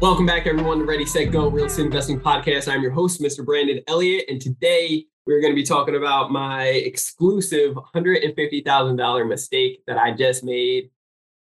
Welcome back, everyone, to Ready, Set, Go Real Estate Investing Podcast. I'm your host, Mr. Brandon Elliott, and today we're going to be talking about my exclusive $150,000 mistake that I just made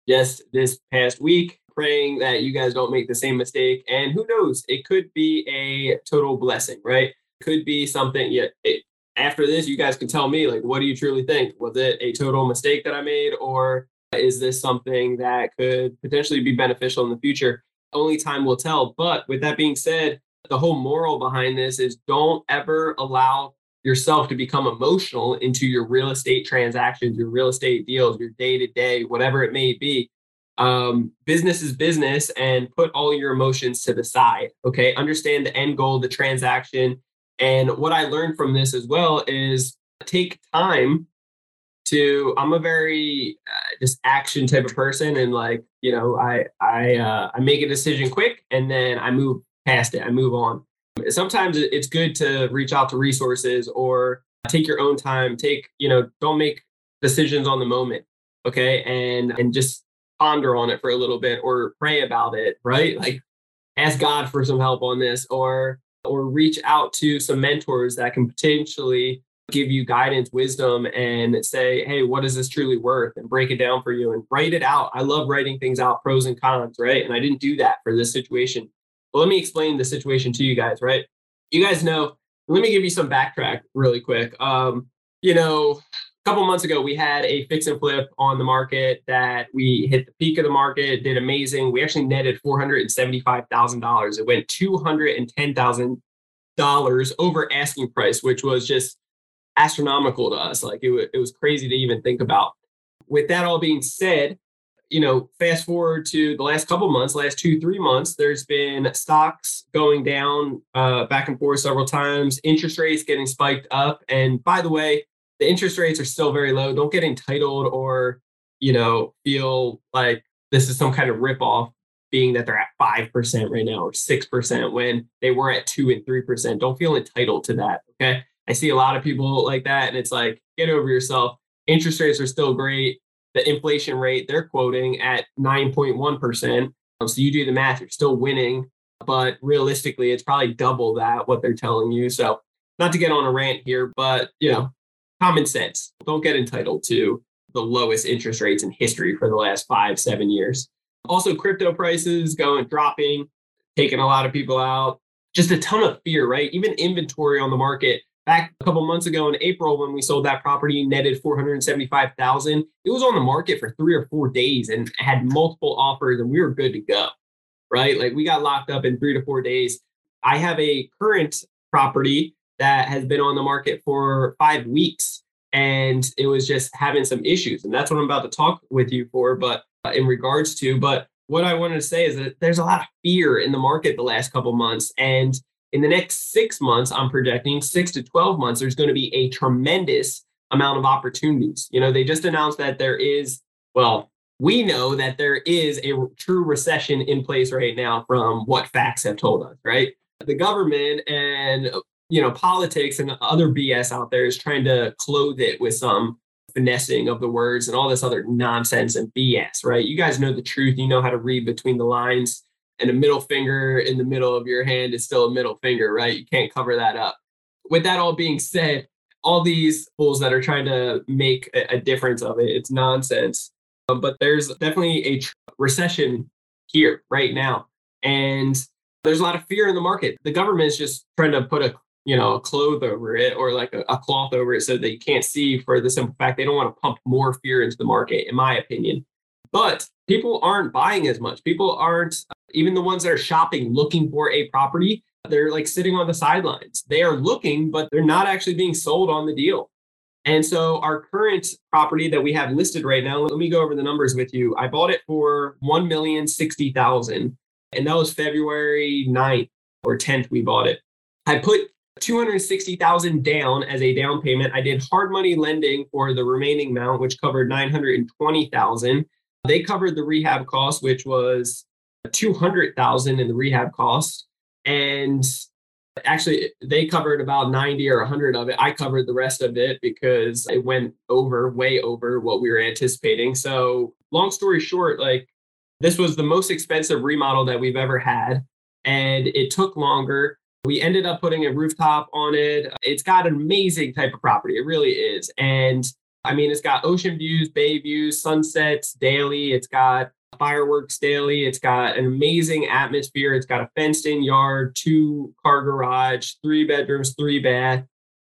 just this past week. Praying that you guys don't make the same mistake, and who knows, it could be a total blessing, right? Could be something. Yeah, it, after this, you guys can tell me, like, what do you truly think? Was it a total mistake that I made, or is this something that could potentially be beneficial in the future? Only time will tell. But with that being said, the whole moral behind this is don't ever allow yourself to become emotional into your real estate transactions, your real estate deals, your day to day, whatever it may be. Um, business is business and put all your emotions to the side. Okay. Understand the end goal, the transaction. And what I learned from this as well is take time to i'm a very uh, just action type of person and like you know i i uh, i make a decision quick and then i move past it i move on. Sometimes it's good to reach out to resources or take your own time take you know don't make decisions on the moment okay and and just ponder on it for a little bit or pray about it right? Like ask god for some help on this or or reach out to some mentors that can potentially give you guidance, wisdom, and say, hey, what is this truly worth? And break it down for you and write it out. I love writing things out, pros and cons, right? And I didn't do that for this situation. But let me explain the situation to you guys, right? You guys know, let me give you some backtrack really quick. Um, you know, a couple months ago, we had a fix and flip on the market that we hit the peak of the market, did amazing. We actually netted $475,000. It went $210,000 over asking price, which was just astronomical to us. Like it, w- it was crazy to even think about. With that all being said, you know, fast forward to the last couple months, last two, three months, there's been stocks going down uh, back and forth several times, interest rates getting spiked up. And by the way, the interest rates are still very low. Don't get entitled or, you know, feel like this is some kind of ripoff being that they're at 5% right now or 6% when they were at 2 and 3%. Don't feel entitled to that. Okay. I see a lot of people like that, and it's like, get over yourself. Interest rates are still great. The inflation rate they're quoting at 9.1%. Um, so you do the math, you're still winning, but realistically, it's probably double that what they're telling you. So, not to get on a rant here, but you know, common sense. Don't get entitled to the lowest interest rates in history for the last five, seven years. Also, crypto prices going dropping, taking a lot of people out. Just a ton of fear, right? Even inventory on the market back a couple months ago in April when we sold that property, netted 475,000. It was on the market for three or four days and had multiple offers, and we were good to go. Right, like we got locked up in three to four days. I have a current property that has been on the market for five weeks, and it was just having some issues, and that's what I'm about to talk with you for. But uh, in regards to, but what I wanted to say is that there's a lot of fear in the market the last couple months, and in the next six months, I'm projecting six to 12 months, there's going to be a tremendous amount of opportunities. You know, they just announced that there is, well, we know that there is a true recession in place right now from what facts have told us, right? The government and, you know, politics and other BS out there is trying to clothe it with some finessing of the words and all this other nonsense and BS, right? You guys know the truth. You know how to read between the lines and a middle finger in the middle of your hand is still a middle finger, right? You can't cover that up. With that all being said, all these fools that are trying to make a, difference of it, it's nonsense. Um, but there's definitely a tr- recession here right now. And there's a lot of fear in the market. The government is just trying to put a you know a cloth over it or like a, a cloth over it so that you can't see for the simple fact they don't want to pump more fear into the market, in my opinion. But people aren't buying as much. People aren't even the ones that are shopping looking for a property, they're like sitting on the sidelines. They are looking, but they're not actually being sold on the deal. And so our current property that we have listed right now, let me go over the numbers with you. I bought it for 1,060,000 and that was February 9th or 10th we bought it. I put 260,000 down as a down payment. I did hard money lending for the remaining amount, which covered 920,000. They covered the rehab cost, which was 200,000 in the rehab cost. And actually they covered about 90 or 100 of it. I covered the rest of it because it went over way over what we were anticipating. So, long story short, like this was the most expensive remodel that we've ever had and it took longer. We ended up putting a rooftop on it. It's got an amazing type of property. It really is. And I mean, it's got ocean views, bay views, sunsets daily. It's got fireworks daily. It's got an amazing atmosphere. It's got a fenced in yard, two car garage, three bedrooms, three bath.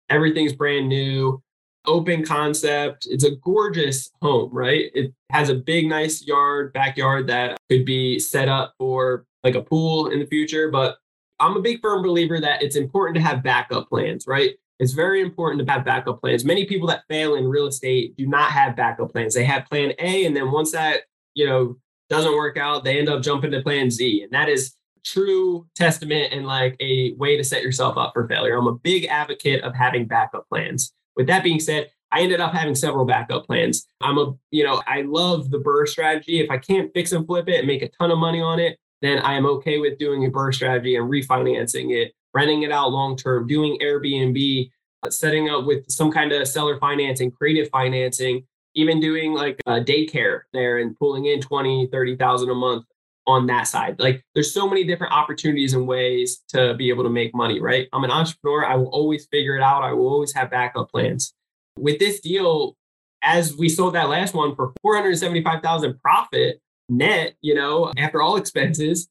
Everything's brand new, open concept. It's a gorgeous home, right? It has a big, nice yard, backyard that could be set up for like a pool in the future. But I'm a big firm believer that it's important to have backup plans, right? It's very important to have backup plans. Many people that fail in real estate do not have backup plans. They have plan A, and then once that, you know, doesn't work out, they end up jumping to plan Z. And that is true testament and like a way to set yourself up for failure. I'm a big advocate of having backup plans. With that being said, I ended up having several backup plans. I'm a, you know, I love the BRRRR strategy. If I can't fix and flip it and make a ton of money on it, then I am okay with doing a BRRRR strategy and refinancing it, renting it out long term, doing Airbnb, setting up with some kind of seller financing, creative financing, even doing like a daycare there and pulling in 20, 30,000 a month on that side. Like there's so many different opportunities and ways to be able to make money, right? I'm an entrepreneur. I will always figure it out. I will always have backup plans. With this deal, as we sold that last one for 475,000 profit, net, you know, after all expenses,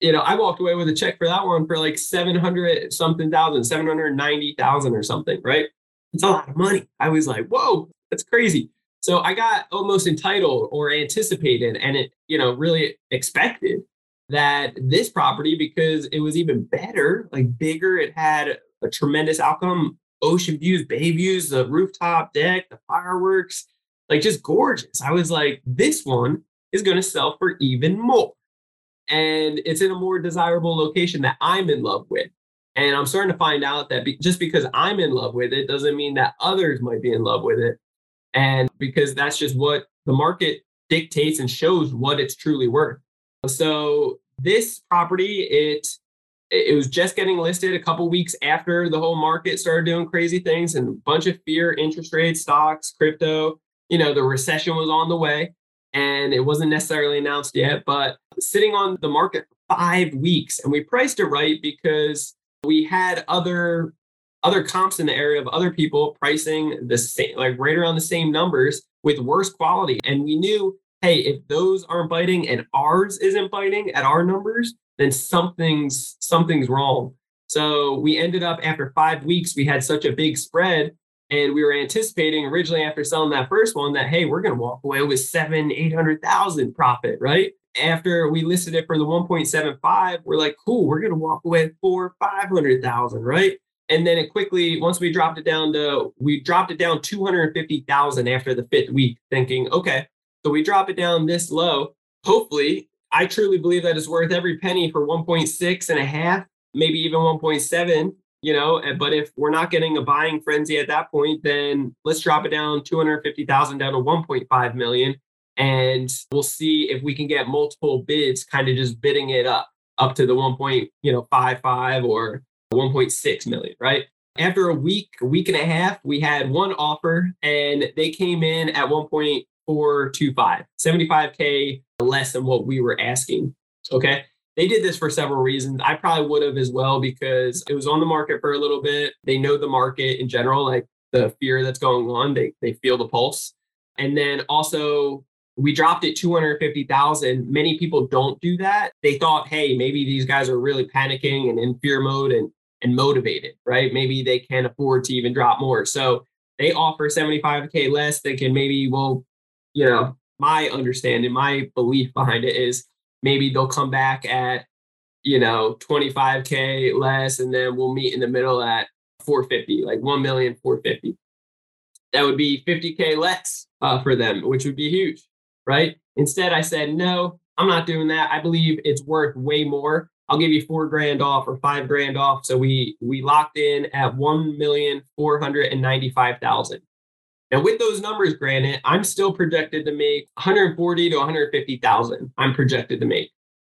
you know, I walked away with a check for that one for like 700 something thousand, 790,000 or something, right? It's a lot of money. I was like, whoa, that's crazy. So I got almost entitled or anticipated and it, you know, really expected that this property, because it was even better, like bigger, it had a tremendous outcome, ocean views, bay views, the rooftop deck, the fireworks, like just gorgeous. I was like, this one is going to sell for even more. And it's in a more desirable location that I'm in love with. And I'm starting to find out that be, just because I'm in love with it doesn't mean that others might be in love with it. And because that's just what the market dictates and shows what it's truly worth. So this property, it it was just getting listed a couple weeks after the whole market started doing crazy things and a bunch of fear, interest rates, stocks, crypto. You know, the recession was on the way and it wasn't necessarily announced yet, but sitting on the market five weeks. And we priced it right because we had other other comps in the area of other people pricing the same like right around the same numbers with worse quality. And we knew, hey, if those aren't biting and ours isn't biting at our numbers, then something's something's wrong. So we ended up after five weeks, we had such a big spread and we were anticipating originally after selling that first one that, hey, we're to walk away with seven, 800,000 profit, right? After we listed it for the 1.75, we're like, cool, we're to walk away with four, 500,000, right? And then it quickly, once we dropped it down to, we dropped it down 250,000 after the fifth week, thinking, okay, so we drop it down this low. Hopefully, I truly believe that is worth every penny for 1.6 and a half, maybe even 1.7 you know but if we're not getting a buying frenzy at that point then let's drop it down 250000 down to 1.5 million and we'll see if we can get multiple bids kind of just bidding it up up to the 1. Point, you know 55 or 1.6 million right after a week a week and a half we had one offer and they came in at 1.425 75k less than what we were asking okay they did this for several reasons. I probably would have as well because it was on the market for a little bit. They know the market in general, like the fear that's going on. They they feel the pulse. And then also we dropped it 250,000. Many people don't do that. They thought, hey, maybe these guys are really panicking and in fear mode and and motivated, right? Maybe they can't afford to even drop more. So they offer 75k less. They can maybe, well, you know, my understanding, my belief behind it is maybe they'll come back at you know 25k less and then we'll meet in the middle at 450 like 1 million 450 that would be 50k less uh, for them which would be huge right instead i said no i'm not doing that i believe it's worth way more I'll give you four grand off or five grand off. So we we locked in at one million four hundred and ninety five thousand. Now with those numbers, granted, I'm still projected to make 140 to 150,000. I'm projected to make.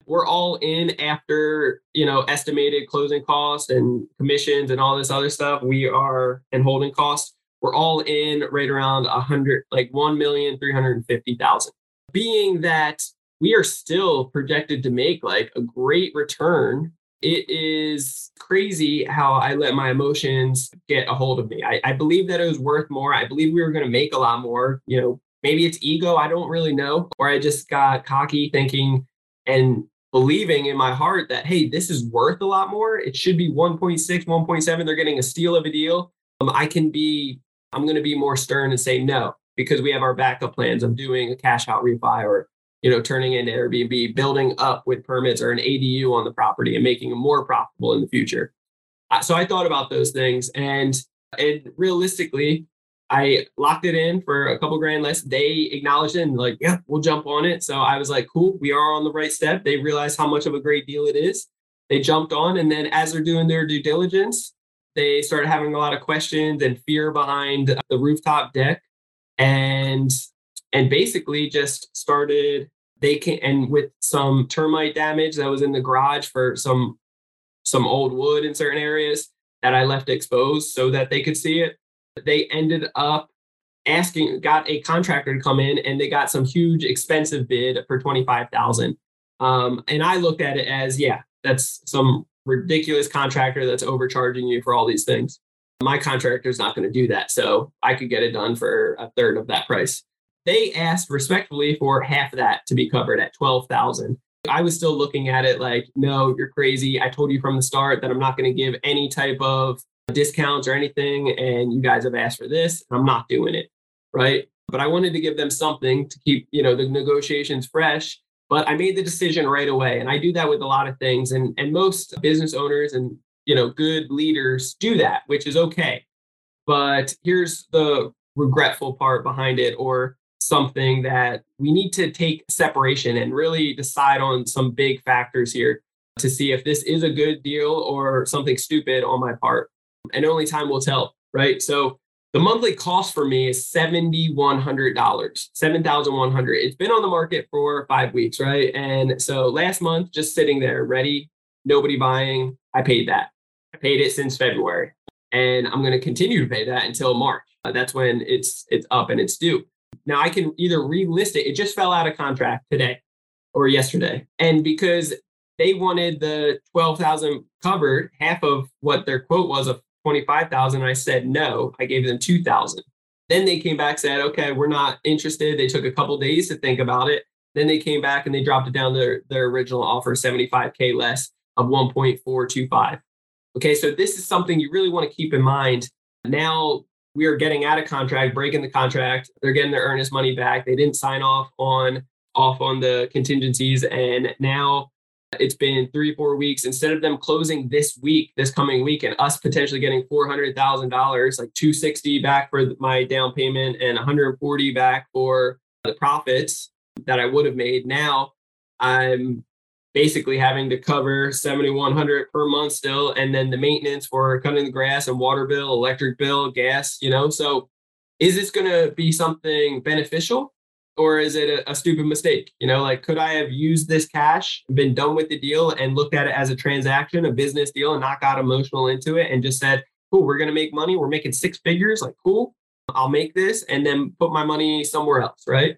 We're all in after you know estimated closing costs and commissions and all this other stuff. We are and holding costs. We're all in right around a 100, like 1,350,000. Being that we are still projected to make like a great return. It is crazy how I let my emotions get a hold of me. I, I believe that it was worth more. I believe we were going to make a lot more. You know, maybe it's ego. I don't really know. Or I just got cocky thinking and believing in my heart that, hey, this is worth a lot more. It should be 1.6, 1.7. They're getting a steal of a deal. Um, I can be, I'm going to be more stern and say no because we have our backup plans of doing a cash out refi or you know, turning into Airbnb, building up with permits or an ADU on the property and making it more profitable in the future. Uh, so I thought about those things and and realistically, I locked it in for a couple grand less. They acknowledged it and like, yeah, we'll jump on it. So I was like, cool, we are on the right step. They realized how much of a great deal it is. They jumped on. And then as they're doing their due diligence, they started having a lot of questions and fear behind the rooftop deck. And and basically just started they can and with some termite damage that was in the garage for some some old wood in certain areas that I left exposed so that they could see it. They ended up asking, got a contractor to come in, and they got some huge expensive bid for twenty five thousand. Um, and I looked at it as, yeah, that's some ridiculous contractor that's overcharging you for all these things. My contractor's not going to do that, so I could get it done for a third of that price. They asked respectfully for half of that to be covered at 12,000. I was still looking at it like, no, you're crazy. I told you from the start that I'm not going to give any type of discounts or anything. And you guys have asked for this. I'm not doing it. Right. But I wanted to give them something to keep, you know, the negotiations fresh. But I made the decision right away. And I do that with a lot of things. And and most business owners and you know good leaders do that, which is okay. But here's the regretful part behind it, or something that we need to take separation and really decide on some big factors here to see if this is a good deal or something stupid on my part. And only time will tell, right? So the monthly cost for me is $7,100, 7,100. It's been on the market for five weeks, right? And so last month, just sitting there ready, nobody buying, I paid that. I paid it since February. And I'm going to continue to pay that until March. That's when it's it's up and it's due. Now I can either relist it. It just fell out of contract today or yesterday. And because they wanted the 12,000 covered, half of what their quote was of 25,000, I said no. I gave them 2,000. Then they came back said, "Okay, we're not interested." They took a couple days to think about it. Then they came back and they dropped it down their, their original offer 75k less of 1.425. Okay, so this is something you really want to keep in mind. Now we are getting out of contract, breaking the contract. They're getting their earnest money back. They didn't sign off on off on the contingencies, and now it's been three four weeks. Instead of them closing this week, this coming week, and us potentially getting four hundred thousand dollars, like two sixty back for my down payment and one hundred forty back for the profits that I would have made. Now I'm basically having to cover 7100 per month still and then the maintenance for cutting the grass and water bill electric bill gas you know? So is this going to be something beneficial or is it a, a, stupid mistake? You know like could i have used this cash been done with the deal and looked at it as a transaction a business deal and not got emotional into it and just said cool we're going to make money. We're making six figures. Like cool i'll make this and then put my money somewhere else right?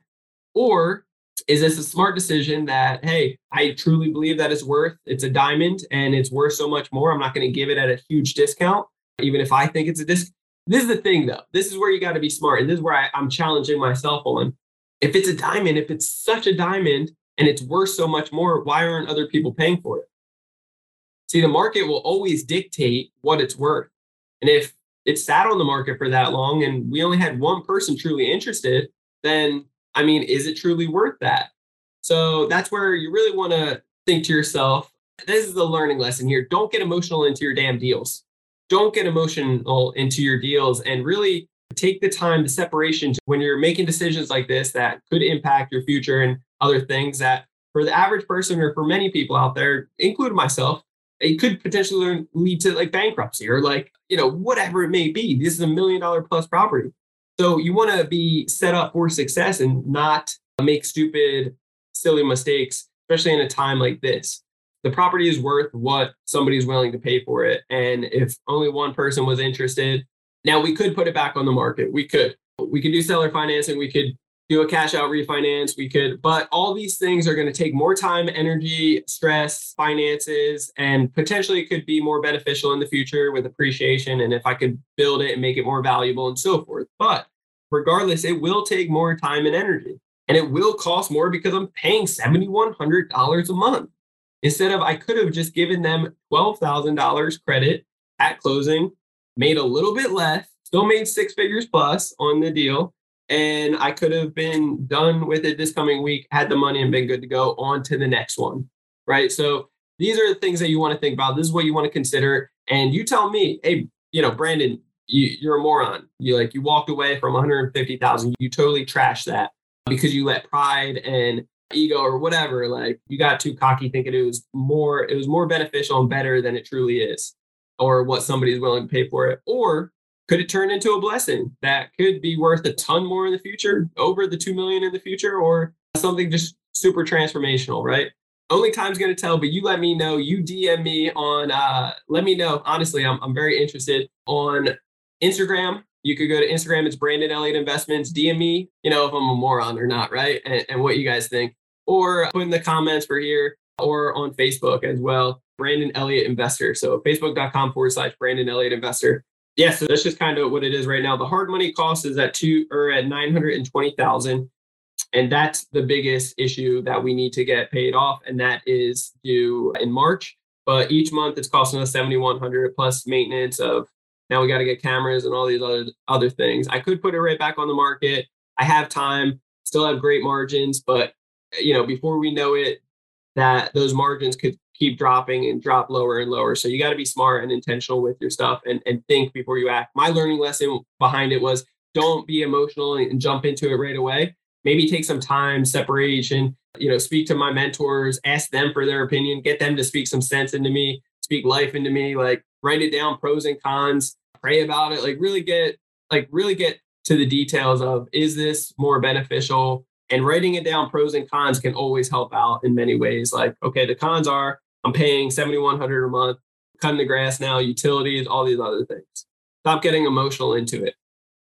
Or is this a smart decision that hey i truly believe that it's worth it's a diamond and it's worth so much more. I'm not going to give it at a huge discount even if i think it's a disc this is the thing though. This is where you got to be smart and this is where I, i'm challenging myself on. If it's a diamond if it's such a diamond and it's worth so much more why aren't other people paying for it? See the market will always dictate what it's worth. And if it sat on the market for that long and we only had one person truly interested then I mean, is it truly worth that? So that's where you really want to think to yourself, this is the learning lesson here. Don't get emotional into your damn deals. Don't get emotional into your deals and really take the time, the separation when you're making decisions like this that could impact your future and other things that for the average person or for many people out there, including myself, it could potentially lead to like bankruptcy or like, you know, whatever it may be. This is a million dollar plus property. So you want to be set up for success and not make stupid, silly mistakes, especially in a time like this. The property is worth what somebody is willing to pay for it. And if only one person was interested, now we could put it back on the market. We could. We could do seller financing. We could do a cash out refinance. We could, but all these things are going to take more time, energy, stress, finances, and potentially could be more beneficial in the future with appreciation. And if I could build it and make it more valuable and so forth. But regardless, it will take more time and energy. And it will cost more because I'm paying $7,100 a month. Instead of, I could have just given them $12,000 credit at closing, made a little bit less, still made six figures plus on the deal, and I could have been done with it this coming week, had the money and been good to go on to the next one. Right. So these are the things that you want to think about. This is what you want to consider. And you tell me, hey, you know, Brandon, you, you're a moron. You like you walked away from 150,000. You totally trashed that because you let pride and ego or whatever, like you got too cocky thinking it was more, it was more beneficial and better than it truly is, or what somebody's willing to pay for it. Or could it turn into a blessing that could be worth a ton more in the future, over the two million in the future, or something just super transformational, right? Only time's gonna tell, but you let me know. You DM me on uh let me know. Honestly, I'm I'm very interested on Instagram. You could go to Instagram, it's Brandon Elliott Investments. DM me, you know, if I'm a moron or not, right? And, and what you guys think. Or put in the comments for here or on Facebook as well. Brandon Elliott Investor. So facebook.com forward slash Brandon Elliott Investor yeah, so that's just kind of what it is right now. The hard money cost is at two or at nine hundred and twenty thousand, and that's the biggest issue that we need to get paid off, and that is due in March. But each month it's costing us seventy one hundred plus maintenance of. Now we got to get cameras and all these other other things. I could put it right back on the market. I have time, still have great margins, but you know before we know it, that those margins could keep dropping and drop lower and lower. So you got to be smart and intentional with your stuff and, and think before you act. My learning lesson behind it was don't be emotional and jump into it right away. Maybe take some time, separation, you know, speak to my mentors, ask them for their opinion, get them to speak some sense into me, speak life into me, like write it down, pros and cons, pray about it, like really get, like really get to the details of is this more beneficial and writing it down pros and cons can always help out in many ways like okay the cons are I'm paying 7100 a month, cutting the grass now, utilities, all these other things. Stop getting emotional into it.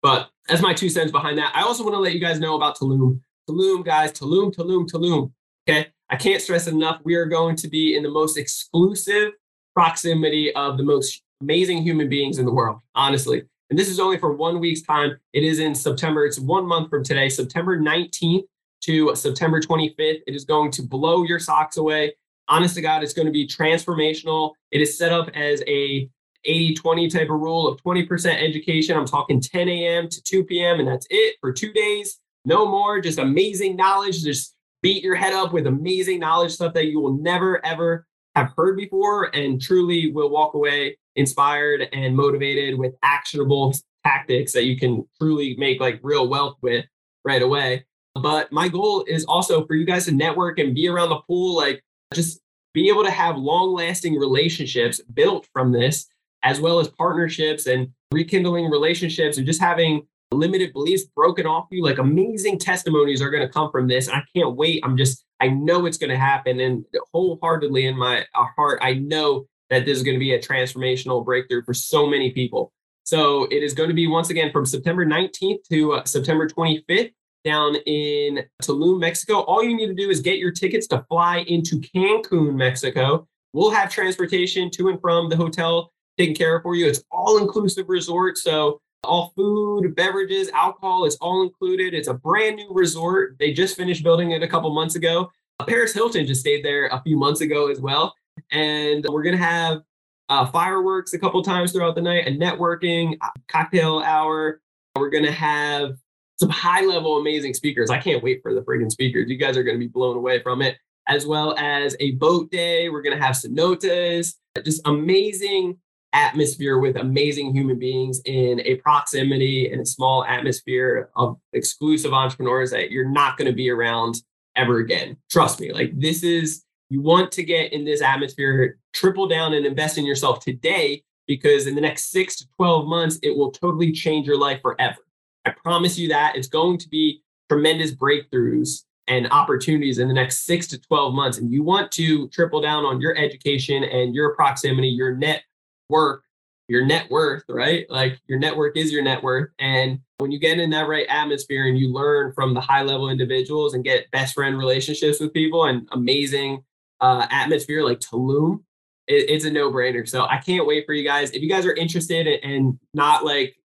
But as my two cents behind that, I also want to let you guys know about Tulum. Tulum, guys, Tulum, Tulum, Tulum. Okay. I can't stress enough. We are going to be in the most exclusive proximity of the most amazing human beings in the world, honestly. And this is only for one week's time. It is in September. It's one month from today, September 19th to September 25th. It is going to blow your socks away honest to God, it's going to be transformational. It is set up as a 80 20 type of rule of 20% education. I'm talking 10 a.m. to 2 p.m. and that's it for two days. No more, just amazing knowledge. Just beat your head up with amazing knowledge, stuff that you will never, ever have heard before, and truly will walk away inspired and motivated with actionable tactics that you can truly make like real wealth with right away. But my goal is also for you guys to network and be around the pool. Like just be able to have long lasting relationships built from this, as well as partnerships and rekindling relationships and just having limited beliefs broken off you. Like amazing testimonies are going to come from this. And I can't wait. I'm just, I know it's going to happen. And wholeheartedly in my uh, heart, I know that this is going to be a transformational breakthrough for so many people. So it is going to be once again from September 19th to uh, September 25th down in Tulum, Mexico. All you need to do is get your tickets to fly into Cancun, Mexico. We'll have transportation to and from the hotel taken care of for you. It's all inclusive resort. So all food, beverages, alcohol is all included. It's a brand new resort. They just finished building it a couple months ago. Paris Hilton just stayed there a few months ago as well. And we're going to have uh, fireworks a couple times throughout the night, a networking, cocktail hour. We're going to have some high level amazing speakers. I can't wait for the freaking speakers. You guys are going to be blown away from it, as well as a boat day. We're going to have cenotes, just amazing atmosphere with amazing human beings in a proximity and a small atmosphere of exclusive entrepreneurs that you're not going to be around ever again. Trust me. Like this is you want to get in this atmosphere, triple down and invest in yourself today because in the next 6 to 12 months it will totally change your life forever. I promise you that it's going to be tremendous breakthroughs and opportunities in the next 6 to 12 months and you want to triple down on your education and your proximity, your net work your net worth, right? Like your network is your net worth. And when you get in that right atmosphere and you learn from the high level individuals and get best friend relationships with people and amazing uh, atmosphere like Tulum, it, it's a no brainer. So I can't wait for you guys. If you guys are interested and not like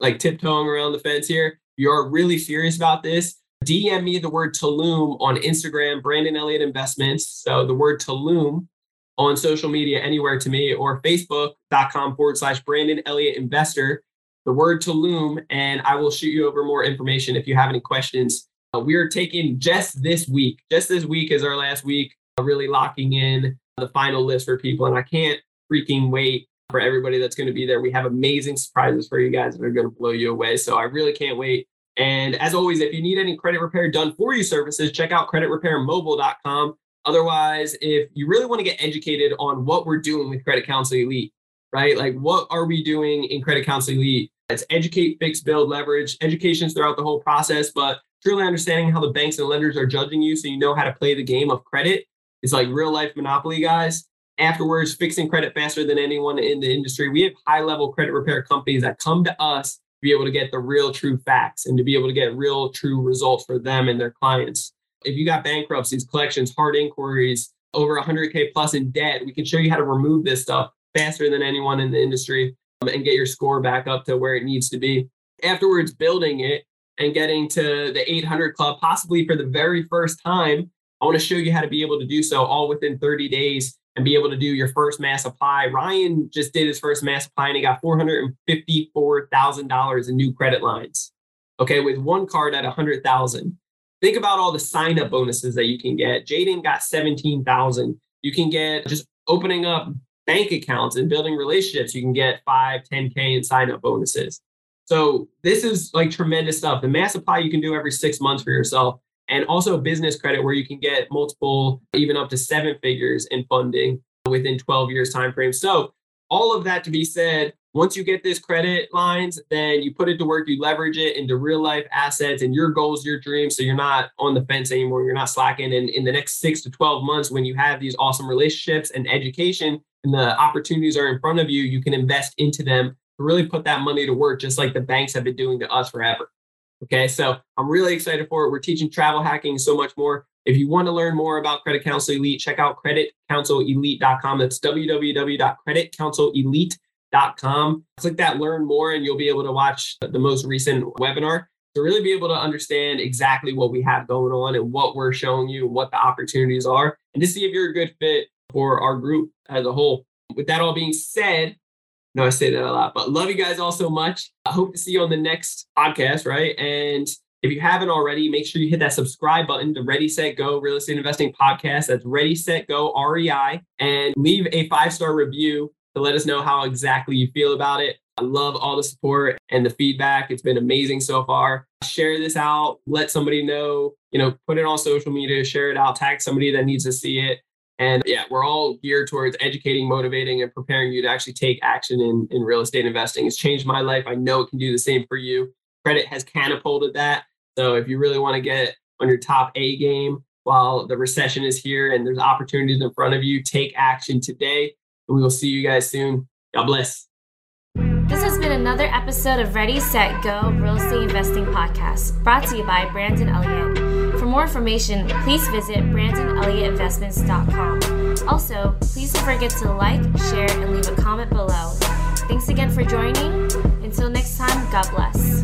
like tiptoeing around the fence here, you are really serious about this. DM me the word Tulum on Instagram, Brandon Elliott Investments. So the word Tulum on social media anywhere to me or facebook.com forward slash Brandon Elliott Investor, the word Tulum, and I will shoot you over more information if you have any questions. Uh, we are taking just this week, just this week is our last week, uh, really locking in the final list for people. And I can't freaking wait for everybody that's going to be there. We have amazing surprises for you guys that are going to blow you away. So I really can't wait. And as always, if you need any credit repair done for you services, check out creditrepairmobile.com. Otherwise, if you really want to get educated on what we're doing with Credit Counsel Elite, right? Like, what are we doing in Credit Counsel Elite? It's educate, fix, build, leverage, educations throughout the whole process, but truly understanding how the banks and lenders are judging you so you know how to play the game of credit is like real life monopoly, guys. Afterwards, fixing credit faster than anyone in the industry. We have high level credit repair companies that come to us to be able to get the real true facts and to be able to get real true results for them and their clients. If you got bankruptcies, collections, hard inquiries, over 100K plus in debt, we can show you how to remove this stuff faster than anyone in the industry um, and get your score back up to where it needs to be. Afterwards, building it and getting to the 800 club, possibly for the very first time. I want to show you how to be able to do so all within 30 days and be able to do your first mass apply. Ryan just did his first mass apply and he got $454,000 in new credit lines. Okay, with one card at 100,000. Think about all the sign up bonuses that you can get. Jaden got 17,000. You can get just opening up bank accounts and building relationships. You can get 5, 10K in sign up bonuses. So this is like tremendous stuff. The mass apply you can do every six months for yourself. And also business credit where you can get multiple, even up to seven figures in funding within 12 years time frame. So all of that to be said, once you get this credit lines, then you put it to work, you leverage it into real life assets and your goals, your dreams. So you're not on the fence anymore. You're not slacking. And in the next six to 12 months, when you have these awesome relationships and education and the opportunities are in front of you, you can invest into them to really put that money to work, just like the banks have been doing to us forever. Okay. So I'm really excited for it. We're teaching travel hacking so much more. If you want to learn more about Credit Counsel Elite, check out creditcounselelite.com. That's www.creditcounselelite.com com. Click that learn more and you'll be able to watch the most recent webinar to really be able to understand exactly what we have going on and what we're showing you, what the opportunities are, and to see if you're a good fit for our group as a whole. With that all being said, no, I say that a lot, but love you guys all so much. I hope to see you on the next podcast, right? And if you haven't already, make sure you hit that subscribe button to Ready, Set, Go Real Estate Investing Podcast. That's Ready, Set, Go REI, and leave a five star review to let us know how exactly you feel about it. I love all the support and the feedback. It's been amazing so far. Share this out, let somebody know, you know, put it on social media, share it out, tag somebody that needs to see it. And yeah, we're all geared towards educating, motivating, and preparing you to actually take action in, in real estate investing. It's changed my life. I know it can do the same for you. Credit has catapulted that. So if you really want to get on your top A game while the recession is here and there's opportunities in front of you, take action today And we will see you guys soon. God bless. This has been another episode of Ready, Set, Go Real Estate Investing Podcast, brought to you by Brandon Elliott. For more information, please visit BrandonElliottInvestments.com. Also, please don't forget to like, share, and leave a comment below. Thanks again for joining. Until next time, God bless.